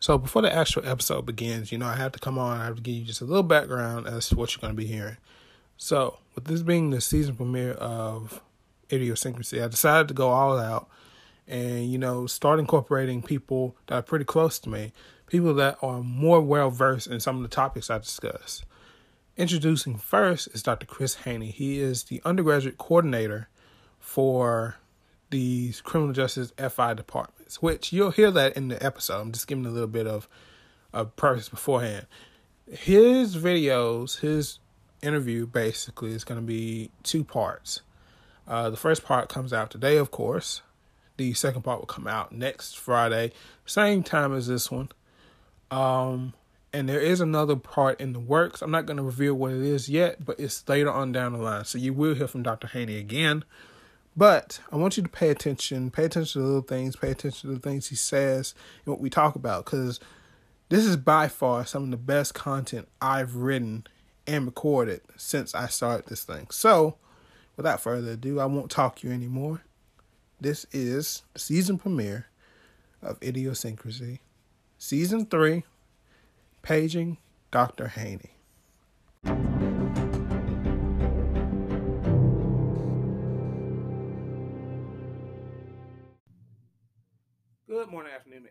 So before the actual episode begins, you know, I have to come on, I have to give you just a little background as to what you're going to be hearing. So, with this being the season premiere of Idiosyncrasy, I decided to go all out and, you know, start incorporating people that are pretty close to me, people that are more well versed in some of the topics I discuss. Introducing first is Dr. Chris Haney. He is the undergraduate coordinator for the criminal justice FI departments, which you'll hear that in the episode. I'm just giving a little bit of a purpose beforehand. His videos, his interview basically is going to be two parts. Uh, the first part comes out today, of course. The second part will come out next Friday, same time as this one. Um, and there is another part in the works. I'm not going to reveal what it is yet, but it's later on down the line. So you will hear from Dr. Haney again. But I want you to pay attention, pay attention to the little things, pay attention to the things he says and what we talk about, because this is by far some of the best content I've written and recorded since I started this thing. So, without further ado, I won't talk you anymore. This is the season premiere of Idiosyncrasy, season three, paging Dr. Haney.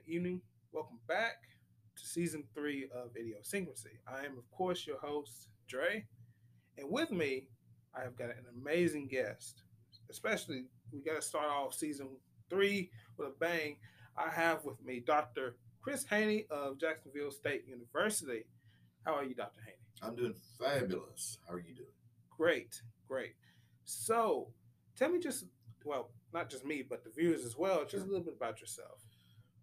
Evening. Welcome back to season three of Idiosyncrasy. I am, of course, your host, Dre, and with me, I have got an amazing guest. Especially, we got to start off season three with a bang. I have with me Dr. Chris Haney of Jacksonville State University. How are you, Dr. Haney? I'm doing fabulous. How are you doing? Great, great. So, tell me just, well, not just me, but the viewers as well, just a little bit about yourself.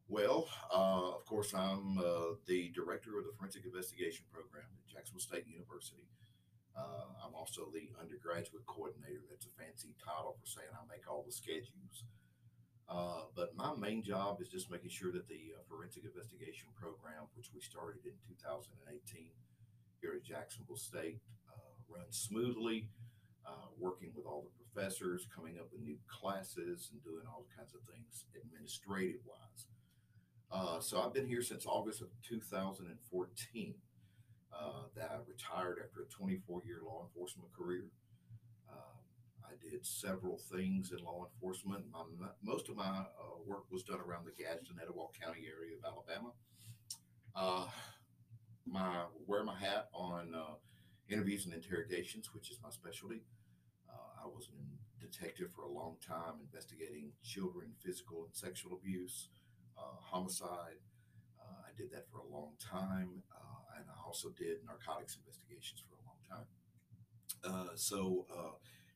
Well, uh, of course, I'm uh, the director of the Forensic Investigation Program at Jacksonville State University. Uh, I'm also the undergraduate coordinator. That's a fancy title for saying I make all the schedules. Uh, but my main job is just making sure that the uh, Forensic Investigation Program, which we started in 2018 here at Jacksonville State, uh, runs smoothly. working with all the professors, coming up with new classes, and doing all kinds of things administrative wise. Uh, so I've been here since August of 2014. Uh, that I retired after a 24 year law enforcement career. Uh, I did several things in law enforcement. My, most of my uh, work was done around the Gadsden, Etowah County area of Alabama. Uh, my wear my hat on uh, interviews and interrogations, which is my specialty. I was a detective for a long time, investigating children physical and sexual abuse uh, homicide. Uh, I did that for a long time, uh, and I also did narcotics investigations for a long time. so,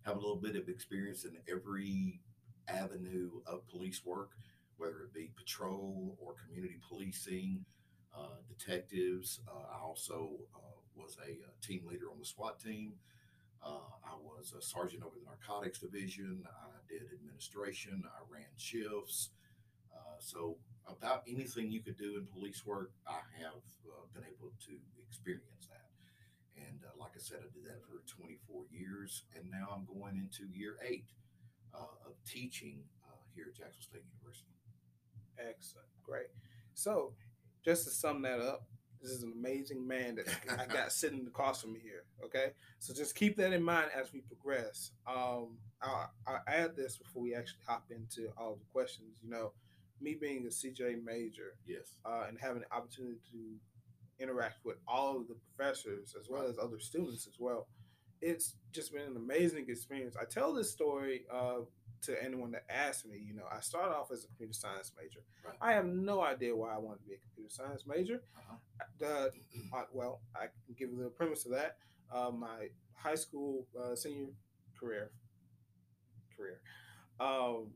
have a little bit of experience in every avenue of police work, whether it be patrol or community policing, uh, detectives. Uh, I also uh, was a, a, team leader on the SWAT team. I was a sergeant over the narcotics division. I did administration. I ran shifts. so about anything you could do in police work, I have uh, been able to experience that. And uh, like I said, I did that for 24 years, and now I'm going into year eight uh, of teaching uh, here at Jacksonville State University. Excellent, great. So, just to sum that up, this is an amazing man that I got sitting across from me here. Okay, so just keep that in mind as we progress. Um, I'll, I'll add this before we actually hop into all the questions. You know, me being a CJ major, yes, uh, and having the opportunity to interact with all of the professors as well as other students as well, it's just been an amazing experience. I tell this story uh, to anyone that asks me. You know, I started off as a computer science major. Right. I have no idea why I wanted to be a computer science major. Uh-huh. The, uh, well, I can give you the premise of that. Uh, my high school uh, senior career career. Um,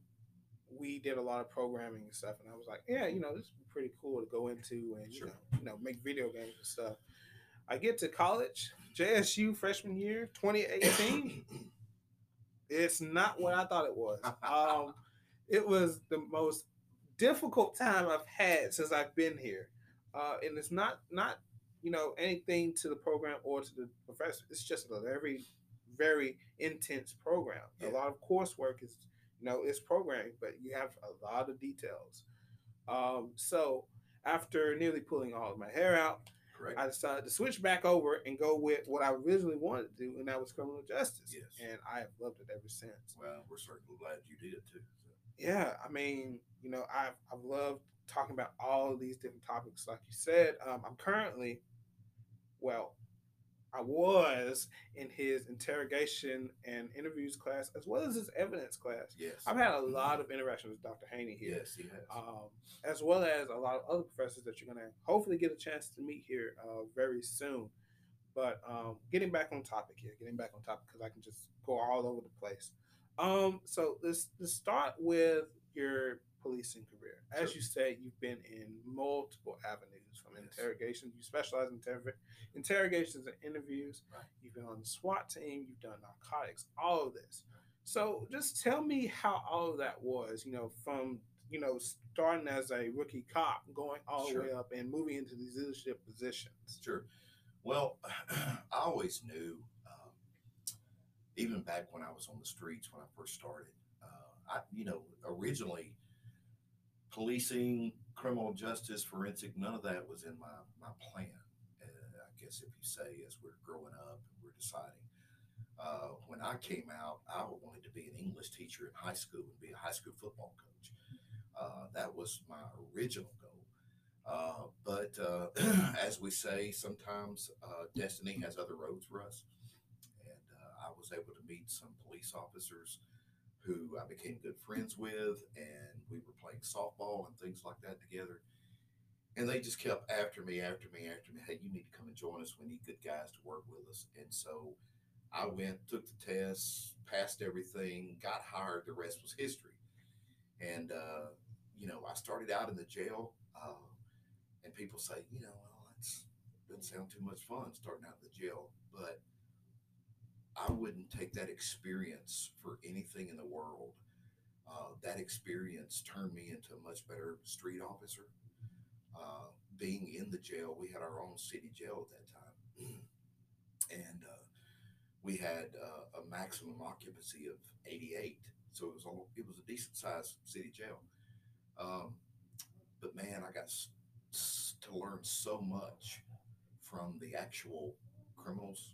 we did a lot of programming and stuff, and I was like, yeah, you know, this would be pretty cool to go into and sure. you know, you know, make video games and stuff. I get to college, JSU freshman year, 2018. it's not what I thought it was. Um, it was the most difficult time I've had since I've been here, uh, and it's not not you know anything to the program or to the professor. It's just a very very intense program. Yeah. A lot of coursework is know, it's programming, but you have a lot of details. Um, so after nearly pulling all of my hair out, Correct. I decided to switch back over and go with what I originally wanted to do, and that was criminal justice. Yes. And I have loved it ever since. well, we're certainly glad you did too. So, Yeah, I mean, you know, I've I've loved talking about all of these different topics. Like you said, um, I'm currently, well, I was in his interrogation and interviews class as well as his evidence class. yes. I've had a lot of interaction with Dr. Haney here, Yes, he has. um, as well as a lot of other professors that you're going to hopefully get a chance to meet here uh, very soon. But um, getting back on topic here, getting back on topic because I can just go all over the place. Um, so let's let's start with your policing career. As Sure. you say, you've been in multiple avenues from Yes. interrogations. You specialize in interrog- interrogations and interviews. Right. You've been on the SWAT team. You've done narcotics. All of this. So just tell me how all of that was. You know, from you know starting as a rookie cop, going all the way up and moving into these leadership positions. Sure. Well, I always knew, um, even back when I was on the streets when I first started, uh, I, you know, originally policing, criminal justice, forensic, none of that was in my, my plan. Uh, I guess if you say, as we're growing up and we're deciding. Uh, when I came out, I wanted to be an English teacher in high school and be a high school football coach. Uh, that was my original goal. Uh, but uh, as we say, sometimes uh, destiny has other roads for us. And uh, I was able to meet some police officers who I became good friends with, and we were playing softball and things like that together. And they just kept after me, after me, after me. Hey, you need to come and join us. We need good guys to work with us. And so I went, took the tests, passed everything, got hired. The rest was history. And, uh, you know, I started out in the jail. Uh, and people say, you know, well, doesn't sound too much fun starting out in the jail, but I wouldn't take that experience for anything in the world. Uh, that experience turned me into a much better street officer. Uh, being in the jail, we had our own city jail at that time, and uh, we had uh, a maximum occupancy of 88, so it was all, it was a decent sized city jail. Um, but man, I got s- s- to learn so much from the actual criminals,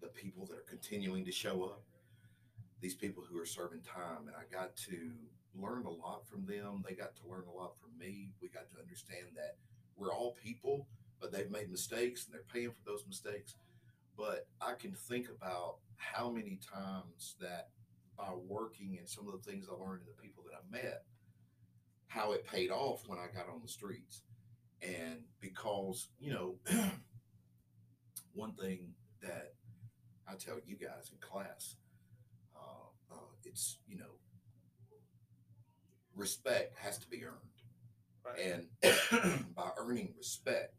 the people that are continuing to show up, these people who are serving time. And I got to learn a lot from them. They got to learn a lot from me. We got to understand that we're all people, but they've made mistakes and they're paying for those mistakes. But I can think about how many times that by working and some of the things I learned and the people that I met, how it paid off when I got on the streets. And because, you know, one thing that I tell you guys in class, uh, uh, it's, you know, respect has to be earned. Right. And by earning respect,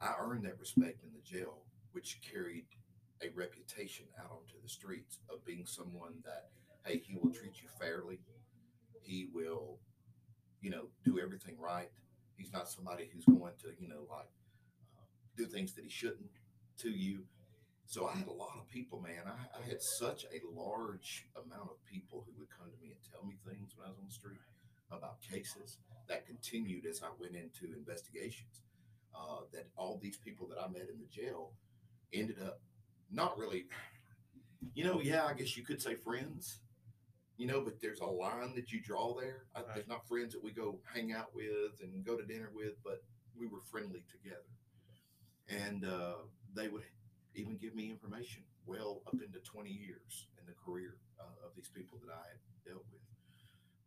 I earned that respect in the jail, which carried a reputation out onto the streets of being someone that, hey, he will treat you fairly. He will, you know, do everything right. He's not somebody who's going to, you know, like uh, do things that he shouldn't to you. So I had a lot of people, man. I, I had such a large amount of people who would come to me and tell me things when I was on the street about cases that continued as I went into investigations. Uh, that all these people that I met in the jail ended up not really, you know, yeah, I guess you could say friends, you know, but there's a line that you draw there. I, Right. There's not friends that we go hang out with and go to dinner with, but we were friendly together. And uh, they would even give me information well up into 20 years in the career uh, of these people that I had dealt with.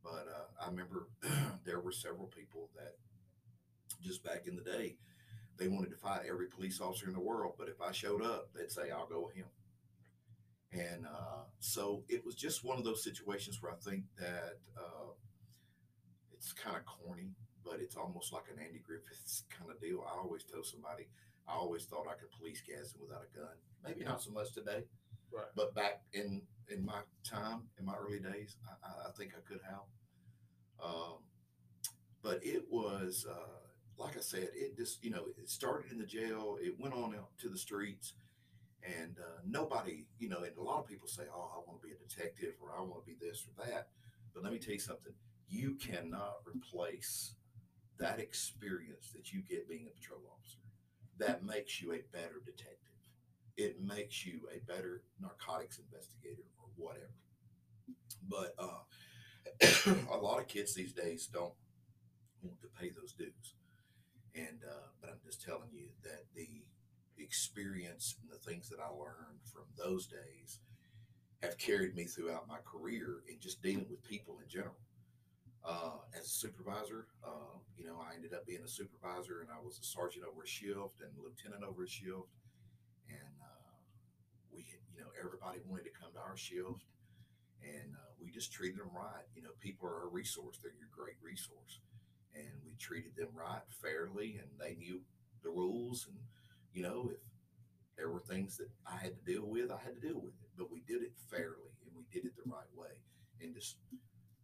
But uh, I remember there were several people that just back in the day, they wanted to fight every police officer in the world. But if I showed up, they'd say, I'll go with him. And uh, so it was just one of those situations where I think that uh, it's kind of corny, but it's almost like an Andy Griffith's kind of deal. I always tell somebody, I always thought I could police Gadsden without a gun. Maybe not so much today, Right. but back in in my time, in my early days, I, I- think I could have. Um, but it was, uh, like I said, it just you know it started in the jail. It went on out to the streets, and uh, nobody, you know, and a lot of people say, "Oh, I want to be a detective," or "I want to be this or that." But let me tell you something: you cannot replace that experience that you get being a patrol officer. That makes you a better detective. It makes you a better narcotics investigator or whatever. But uh, a lot of kids these days don't want to pay those dues. And uh, but I'm just telling you that the experience and the things that I learned from those days have carried me throughout my career in just dealing with people in general. Uh, as a supervisor, uh, you know, I ended up being a supervisor and I was a sergeant over a shift and lieutenant over a shift. And uh, we, you know, everybody wanted to come to our shift and uh, we just treated them right. You know, people are a resource, they're your great resource. And we treated them right, fairly, and they knew the rules. And, you know, if there were things that I had to deal with, I had to deal with it. But we did it fairly and we did it the right way. And just,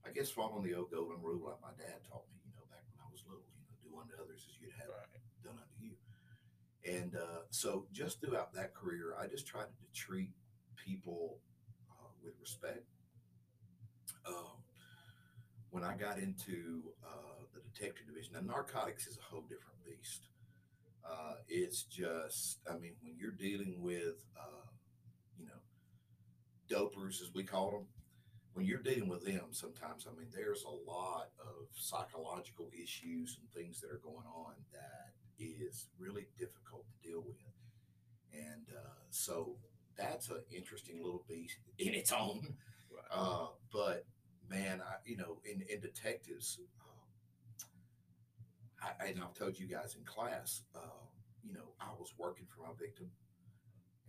I guess, following the old golden rule, like my dad taught me, you know, back when I was little, you know, do unto others as you'd have Right. done unto you. And uh, so, just throughout that career, I just tried to treat people uh, with respect. Um, when I got into uh, the detective division, now narcotics is a whole different beast. Uh, it's just, I mean, when you're dealing with, uh, you know, dopers, as we call them, when you're dealing with them, sometimes, I mean, there's a lot of psychological issues and things that are going on that is really difficult to deal with. And uh, so that's an interesting little beast in its own. Right. Uh, but man, I you know, in, in detectives, um, I, and I've told you guys in class, uh, you know, I was working for my victim,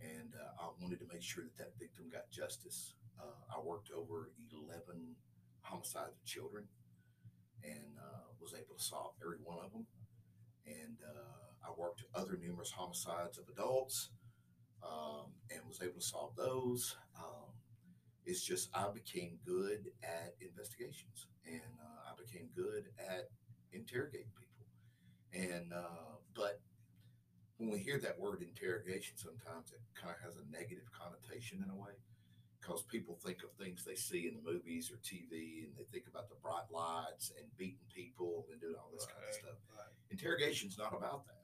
and uh, I wanted to make sure that that victim got justice. Uh, I worked over eleven homicides of children, and uh, was able to solve every one of them. And uh, I worked other numerous homicides of adults, um, and was able to solve those. Um, it's just I became good at investigations and uh, I became good at interrogating people. And uh, but when we hear that word interrogation, sometimes it kind of has a negative connotation in a way because people think of things they see in the movies or TV and they think about the bright lights and beating people and doing all this kind of stuff. right. Interrogation's not about that.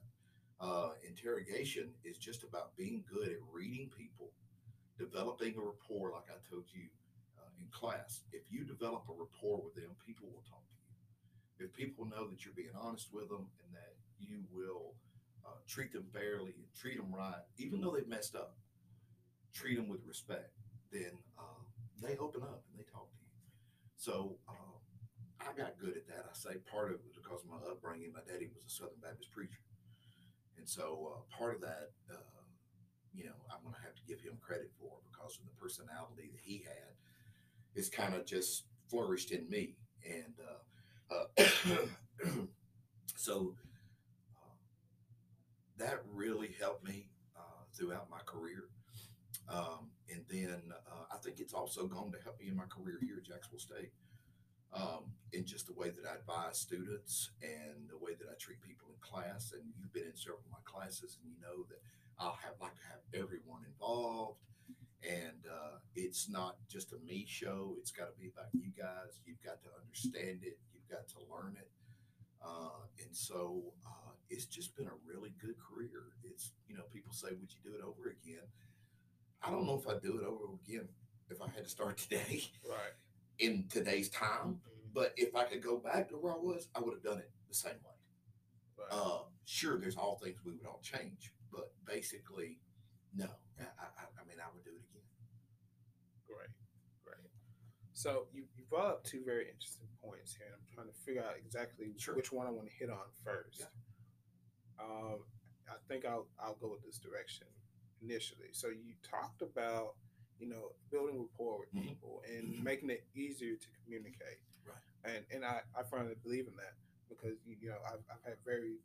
Uh, interrogation is just about being good at reading people, developing a rapport, like I told you uh, in class. If you develop a rapport with them, people will talk to you. If people know that you're being honest with them and that you will uh, treat them fairly and treat them right, even though they've messed up, treat them with respect, then uh, they open up and they talk to you. So uh, I got good at that. I say part of it was because of my upbringing. My daddy was a Southern Baptist preacher. And so uh, part of that, uh, you know, I'm going to have to give him credit for because of the personality that he had. It's kind of just flourished in me. And uh, uh, so that really helped me throughout my career. Um, and then uh, I think it's also going to help me in my career here at Jacksonville State um, in just the way that I advise students and the way that I treat people in class. And you've been in several of my classes, and you know that I'll have like to have everyone involved. And uh, it's not just a me show; it's got to be about you guys. You've got to understand it. You've got to learn it. Uh, and so uh, it's just been a really good career. It's you know people say, "Would you do it over again?" I don't know if I'd do it over again if I had to start today Right. in today's time. Mhm. But if I could go back to where I was, I would have done it the same way. Right. Uh, sure, there's all things we would all change, but basically, no. I, I, I mean, I would do it again. Great, great. So you, you brought up two very interesting points here, and I'm trying to figure out exactly Sure. which one I want to hit on first. Yeah. Um, I think I'll I'll go with this direction initially. So you talked about you know building rapport with Mhm. people and Mhm. making it easier to communicate. Right. And and I, I firmly believe in that because you, you know I've, I've had very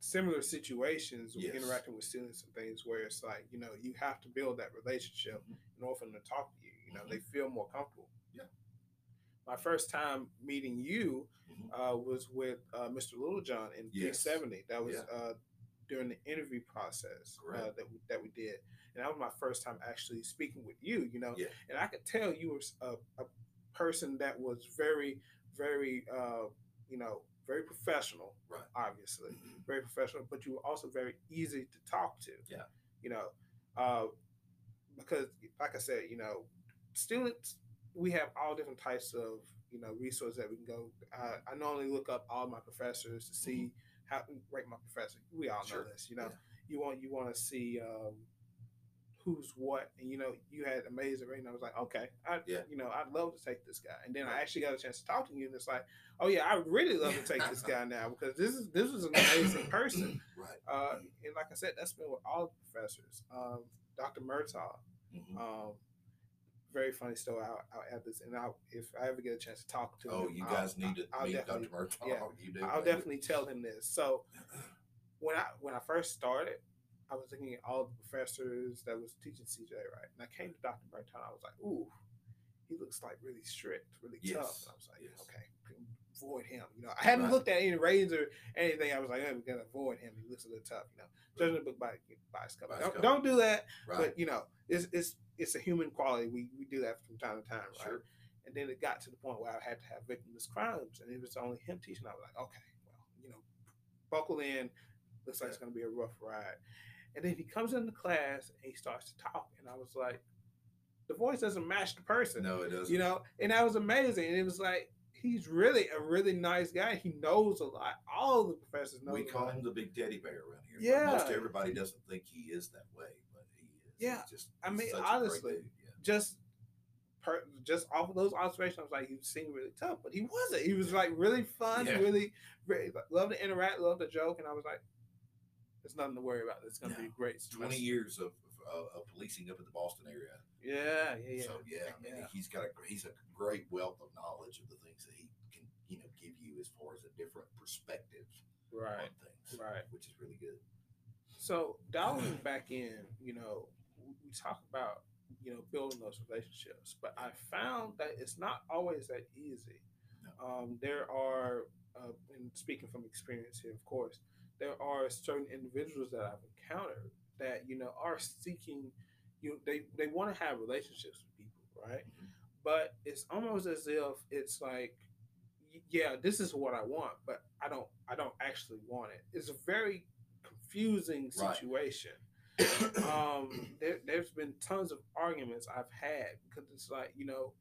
similar situations with Yes. interacting with students and things where it's like you know you have to build that relationship Mhm. in order for them to talk to you. You know, they feel more comfortable. Yeah. My first time meeting you Mhm. uh, was with uh, Mr. Littlejohn in Yes. 370. That was Yeah. uh, during the interview process uh, that we, that we did, and that was my first time actually speaking with you. You know, Yeah. and I could tell you were a, a person that was very very uh, you know very professional, Right. Obviously, very professional, but you were also very easy to talk to. Yeah. You know, uh, because like I said, you know, students we have all different types of you know resources that we can go. I, I normally look up all my professors to see how rate my professor. We all know Mm-hmm. This. You know, Yeah. you want you want to see um, who's what, and you know, you had amazing rating. I was like, okay, I Yeah. you know, I'd love to take this guy, and then I actually got a chance to talk to you, and it's like, oh yeah, I really love to take this guy now because this is this is an amazing person. Right. Uh, and like I said, that's been with all the professors. Um, Dr. Murtaugh, Mhm. um, very funny story. I'll, I'll add this, and I'll, if I ever get a chance to talk to Oh, him, you I'll- guys need to I'll meet definitely- Dr. Murtaugh. yeah. You do. I'll maybe. definitely tell him this. So when I when I first started, I was looking at all the professors that was teaching CJ right, and I came to Dr. Burton. I was like, ooh, he looks like really strict, really Yes. tough. And I was like, Yes. okay, avoid him. You know, I hadn't Right. looked at any ratings or anything. I was like, we gotta avoid him. He looks a little tough. You know, judging the book by by its cover. Don't, don't do that. Right. But you know, it's it's it's a human quality. We we do that from time to time, right? Sure. And then it got to the point where I had to have victimless crimes, and it was only him teaching. I was like, okay, well, you know, buckle in. Looks like it's going to be a rough ride. And then he comes into class and he starts to talk, and I was like, the voice doesn't match the person, no, it doesn't. you know. And that was amazing. And it was like he's really a really nice guy. He knows a lot. All the professors know. we call lot. him the big teddy bear around here. Yeah. Most everybody doesn't think he is that way, but he is. Yeah. Just. I mean, such a great honestly, dude, yeah. just per, just off of those observations, I was like, he seemed really tough, but he wasn't. He was like really fun, Yeah. really, really love to interact, love to joke, and I was like, there's nothing to worry about. It's gonna be No. great. Twenty years of, of, of policing up in the Boston area. Yeah, yeah, yeah. So yeah, I mean, Yeah. he's got a he's a great wealth of knowledge of the things that he can you know give you as far as a different perspective right, on things, right. Which is really good. So dialing back in, you know, we talk about you know building those relationships, but I found that it's not always that easy. Um, there are, uh, and speaking from experience here, of course, there are certain individuals that I've encountered that you know are seeking, you know, they they want to have relationships with people, right? Mhm. But it's almost as if it's like, yeah, this is what I want, but I don't I don't actually want it. It's a very confusing Right. Um, there, there's been tons of arguments I've had because it's like you know,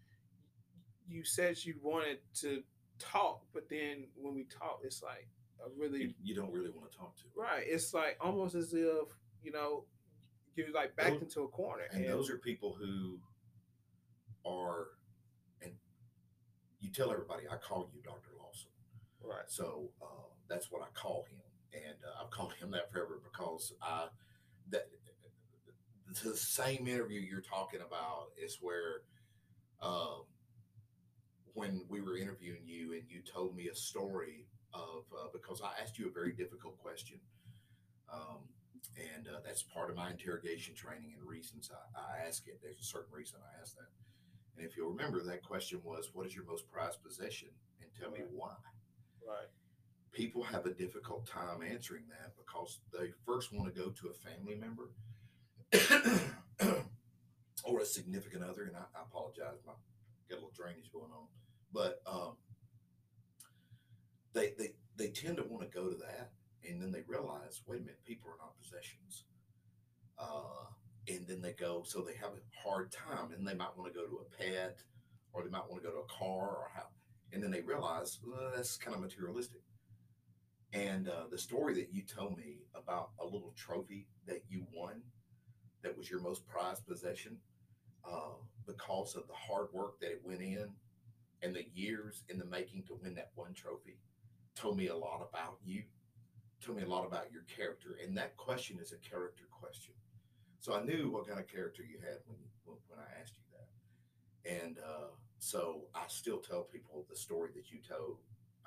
you said you wanted to talk, but then when we talk, it's like a really you, you don't really want to talk to. right. It's like almost as if you know you're like backed Those- into a corner, And those are people who are, and you tell everybody, I call you Dr. Lawson. right, So uh, that's what I call him, and uh, I've called him that forever because I that the same interview you're talking about is where um, when we were interviewing you and you told me a story of uh, because I asked you a very difficult question. Um, and uh, that's part of my interrogation training and reasons I, I ask it. There's a certain reason I ask that. And if you'll remember, that question was, What is your most prized possession? And tell me why right, people have a difficult time answering that because they first want to go to a family member or a significant other. And I, I apologize, my got a little drainage going on, but um, they they they tend to want to go to that, and then they realize, wait a minute, people are not possessions. Uh, and then they go, so they have a hard time, and they might want to go to a pet, or they might want to go to a car, or how, and then they realize well, that's kind of materialistic. And uh, the story that you told me about a little trophy that you won, that was your most prized possession, uh, because of the hard work that it went in, and the years in the making to win that one trophy, told me a lot about you, told me a lot about your character, and that question is a character question. So I knew what kind of character you had when when, I asked you that, and uh, so I still tell people the story that you told.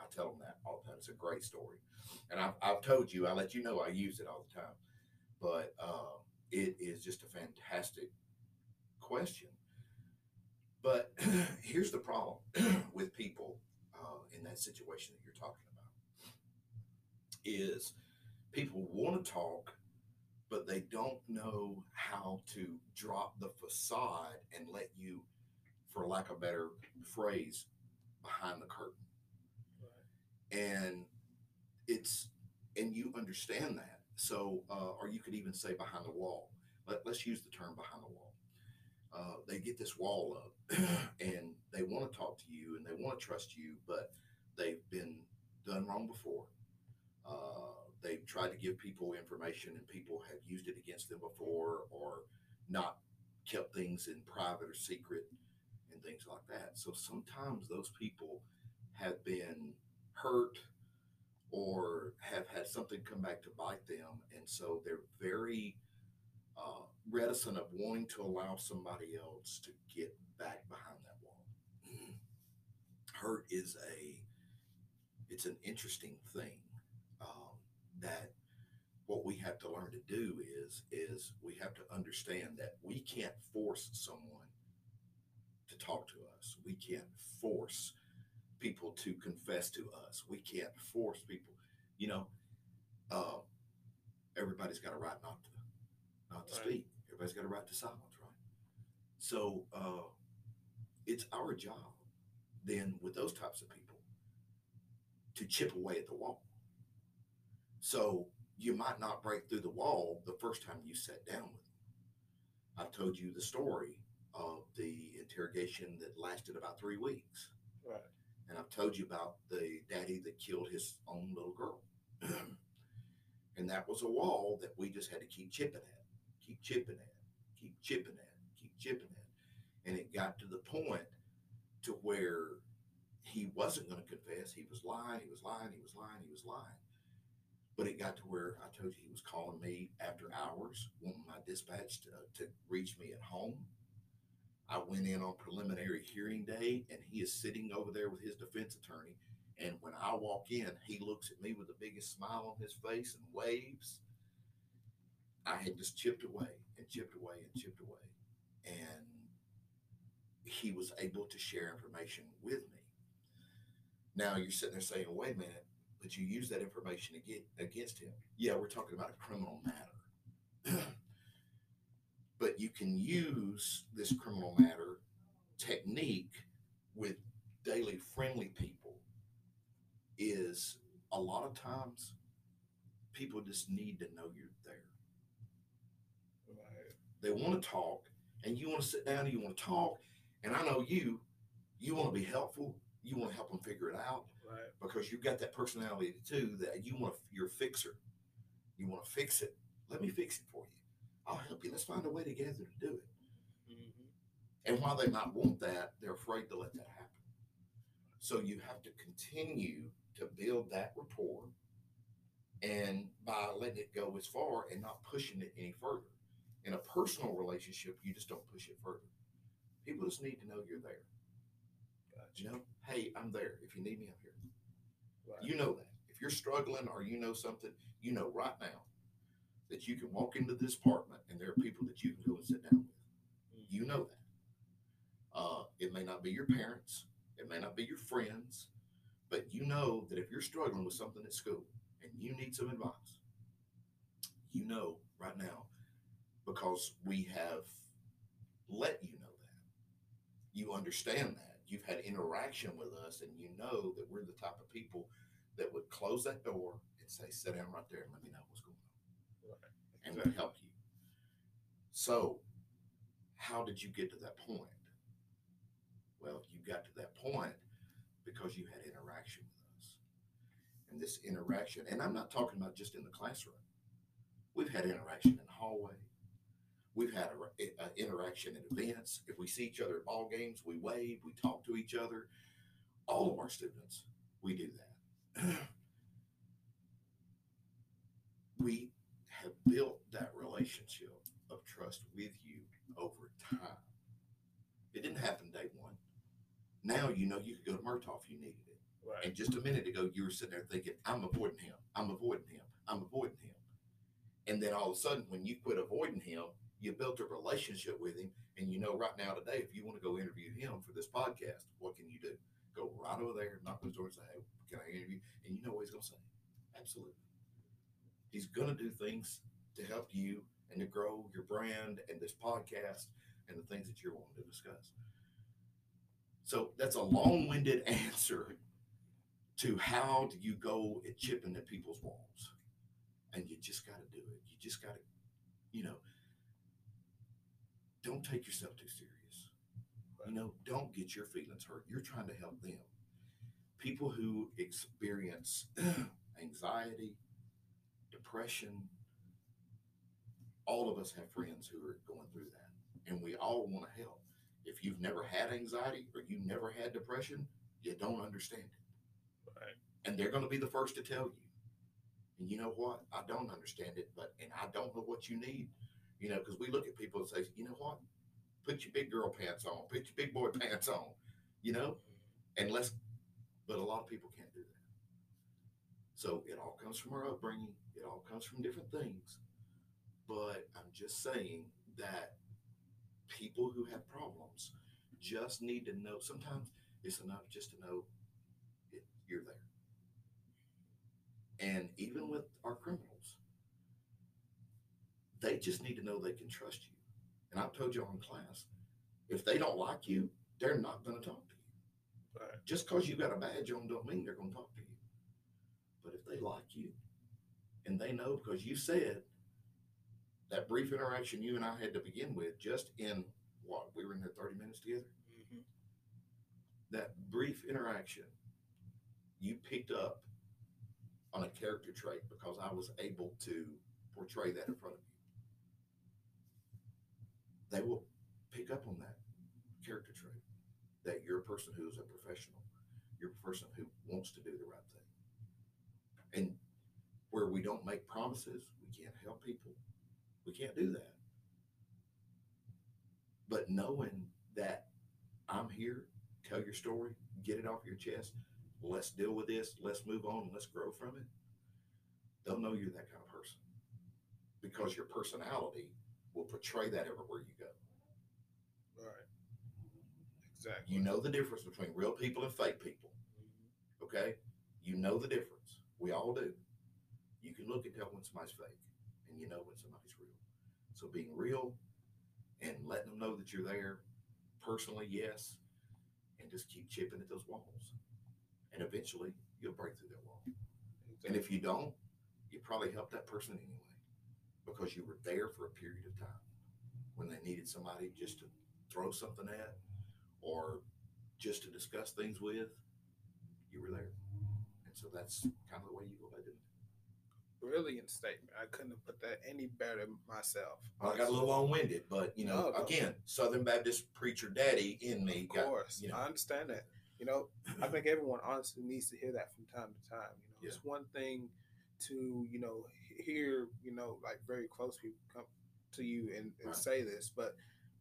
I tell them that all the time. It's a great story, and I've, I've told you. I let you know I use it all the time, but uh, it is just a fantastic question. But here's the problem with people uh, in that situation that you're talking about is people want to talk, but they don't know how to drop the facade and let you, for lack of a better phrase, behind the curtain. And it's and you understand that. So, uh, or you could even say behind the wall. Let, let's use the term behind the wall. Uh, they get this wall up and they want to talk to you and they want to trust you, but they've been done wrong before. Uh, they've tried to give people information and people have used it against them before or not kept things in private or secret and things like that. So sometimes those people have been hurt or have had something come back to bite them. And so they're very uh, reticent of wanting to allow somebody else to get back behind that wall. Hurt is a, it's an interesting thing um, that what we have to learn to do is is we have to understand that we can't force someone to talk to us. We can't force people to confess to us. We can't force people. You know, uh, everybody's got a right not to not to right. speak. Everybody's got a right to silence, right? So uh, it's our job then with those types of people to chip away at the wall. So you might not break through the wall the first time you sat down with them. I've told you the story of the interrogation that lasted about three weeks. Right. And I've told you about the daddy that killed his own little girl. and that was a wall that we just had to keep chipping at, keep chipping at, keep chipping at, keep chipping at. And it got to the point to where he wasn't going to confess. He was lying, he was lying, he was lying, he was lying. But it got to where I told you he was calling me after hours, wanting my dispatch to, uh, to reach me at home. I went in on preliminary hearing day, and he is sitting over there with his defense attorney. And when I walk in, he looks at me with the biggest smile on his face and waves. I had just chipped away and chipped away and chipped away. And he was able to share information with me. Now you're sitting there saying, wait a minute, but you use that information against him. Yeah, we're talking about a criminal matter. but you can use this criminal matter technique with daily friendly people is a lot of times people just need to know you're there. Right. They want to talk and you want to sit down and you want to talk. And I know you, you want to be helpful. You want to help them figure it out right. because you've got that personality too that you want to, you're a fixer. You want to fix it. Let me fix it for you. I'll help you. Let's find a way together to do it. Mm-hmm. And while they might want that, they're afraid to let that happen. So you have to continue to build that rapport and by letting it go as far and not pushing it any further. In a personal relationship, you just don't push it further. People just need to know you're there. Gotcha. You know, hey, I'm there. If you need me, I'm here. Right. You know that. If you're struggling or you know something, you know right now that you can walk into this apartment and there are people that you can go and sit down with. Mm-hmm. You know that. Uh, it may not be your parents, it may not be your friends, but you know that if you're struggling with something at school and you need some advice, you know right now because we have let you know that. You understand that you've had interaction with us and you know that we're the type of people that would close that door and say, sit down right there and let me know what's going on. And exactly. help you. So, how did you get to that point? Well, you got to that point because you had interaction with us. And this interaction, and I'm not talking about just in the classroom. We've had interaction in the hallway. We've had an interaction at events. If we see each other at ball games, we wave, we talk to each other. All of our students, we do that. we have built that relationship of trust with you over time. It didn't happen day one. Now you know you could go to Murtaugh if you needed it. Right. And just a minute ago, you were sitting there thinking, I'm avoiding him. I'm avoiding him. I'm avoiding him. And then all of a sudden, when you quit avoiding him, you built a relationship with him. And you know, right now, today, if you want to go interview him for this podcast, what can you do? Go right over there, knock on his door, and say, Hey, can I interview? And you know what he's going to say? Absolutely. He's going to do things to help you and to grow your brand and this podcast and the things that you're wanting to discuss. So that's a long winded answer to how do you go at chipping at people's walls. And you just got to do it. You just got to, you know, don't take yourself too serious. You know, don't get your feelings hurt. You're trying to help them. People who experience anxiety, depression, all of us have friends who are going through that. And we all want to help. If you've never had anxiety or you never had depression, you don't understand it. Right. And they're going to be the first to tell you. And you know what? I don't understand it, but and I don't know what you need. You know, because we look at people and say, you know what? Put your big girl pants on, put your big boy pants on, you know, and let's but a lot of people can't. So it all comes from our upbringing, it all comes from different things. But I'm just saying that people who have problems just need to know sometimes it's enough just to know it, you're there. And even with our criminals, they just need to know they can trust you. And I've told you all in class, if they don't like you, they're not going to talk to you. Right. Just because you got a badge on don't mean they're going to talk to you. But if they like you and they know because you said that brief interaction you and I had to begin with, just in what we were in there 30 minutes together, Mhm. that brief interaction, you picked up on a character trait because I was able to portray that in front of you. They will pick up on that character trait that you're a person who is a professional, you're a person who wants to do the right thing. And where we don't make promises, we can't help people, we can't do that. But knowing that I'm here, tell your story, get it off your chest, let's deal with this, let's move on, let's grow from it. They'll know you're that kind of person because your personality will portray that everywhere you go. Right. Exactly. You know the difference between real people and fake people. Mhm. Okay? You know the difference. We all do. You can look and tell when somebody's fake, and you know when somebody's real. So being real and letting them know that you're there, personally, yes, and just keep chipping at those walls. And eventually you'll break through that wall. And if you don't, you probably helped that person anyway because you were there for a period of time when they needed somebody just to throw something at or just to discuss things with. You were there. So that's kind of the way you go about doing it. Brilliant statement. I couldn't have put that any better myself. I got a little long winded, but you know, No, no. again, Southern Baptist preacher daddy in me. Of got- course, you know. I understand that. You know, I think everyone honestly needs to hear that from time to time. You know, it's one thing to you know hear you know like very close people come to you and, and Right. say this, but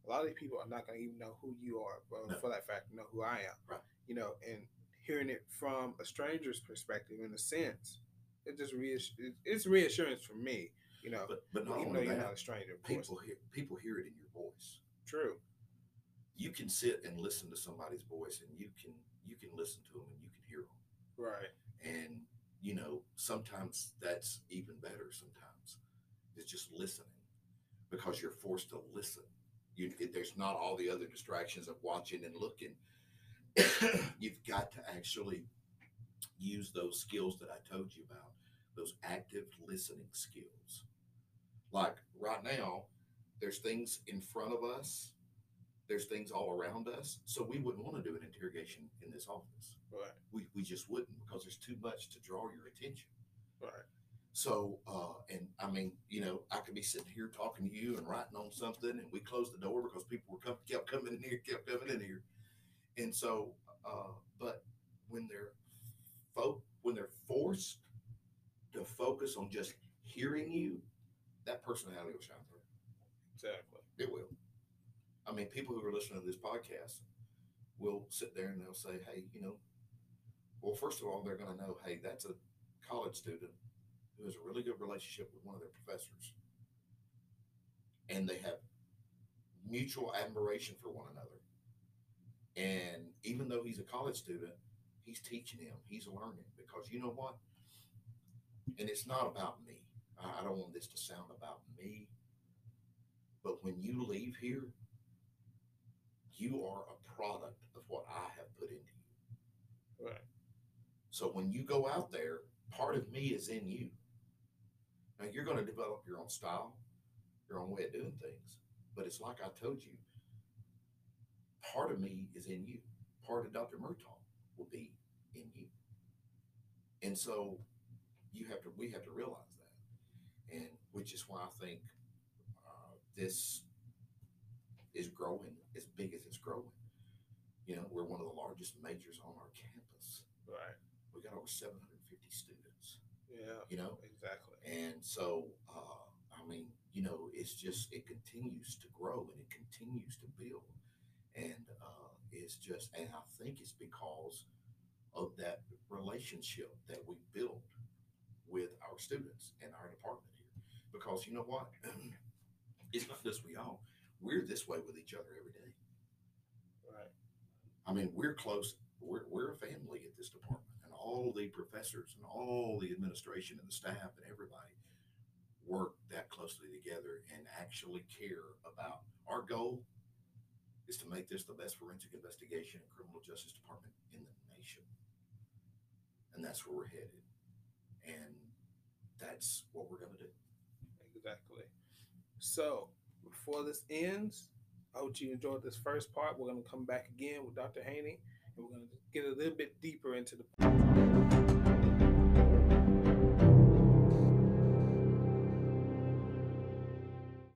a lot of these people are not going to even know who you are. No. for that fact, know who I am. Right. You know, and hearing it from a stranger's perspective, in a sense, it just reass- it- it's reassurance for me. You know, but but not even though only you're not a stranger, people hear people hear it in your voice. True. You can sit and listen to somebody's voice, and you can you can listen to them, and you can hear them. Right. and you know sometimes that's even better sometimes it's just listening because you're forced to listen you there's not all the other distractions of watching and looking you've got to actually use those skills that i told you about those active listening skills like right now there's things in front of us there's things all around us so we wouldn't want to do an interrogation in this office Right. we, we just wouldn't because there's too much to draw your attention. Right. So, uh, and I mean, you know, I could be sitting here talking to you and writing on something, and we closed the door because people were come, kept coming in here, kept coming in here, and so, uh, but when they're folk, when they're forced to focus on just hearing you, that personality will shine through. Exactly. It will. I mean, people who are listening to this podcast will sit there and they'll say, hey, you know, well, first of all, they're going to know, hey, that's a college student who has a really good relationship with one of their professors. And they have mutual admiration for one another. And even though he's a college student, he's teaching him, he's learning because you know what? And it's not about me. I I don't want this to sound about me. But when you leave here, you are a product of what I have put into you. Right. So when you go out there, part of me is in you. Now you're going to develop your own style, your own way of doing things. But it's like I told you, part of me is in you. Part of Dr. Murtaugh will be in you. And so you have to, we have to realize that. And which is why I think uh, this is growing as big as it's growing. You know, we're one of the largest majors on our campus. Right. We got over 750 students. Yeah. You know, Exactly. and so, uh, I mean, you know, it's just, it continues to grow and it continues to build. It's just, and I think it's because of that relationship that we built with our students and our department here. Because you know what? it's not just we all, we're this way with each other every day. Right. I mean, we're close. We're, we're a family at this department, and all the professors and all the administration and the staff and everybody work that closely together and actually care about our goal is to make this the best forensic investigation and criminal justice department in the nation. And that's where we're headed. And that's what we're going to do. Exactly. So before this ends, I hope you enjoyed this first part. We're going to come back again with Dr. Haney and we're going to get a little bit deeper into the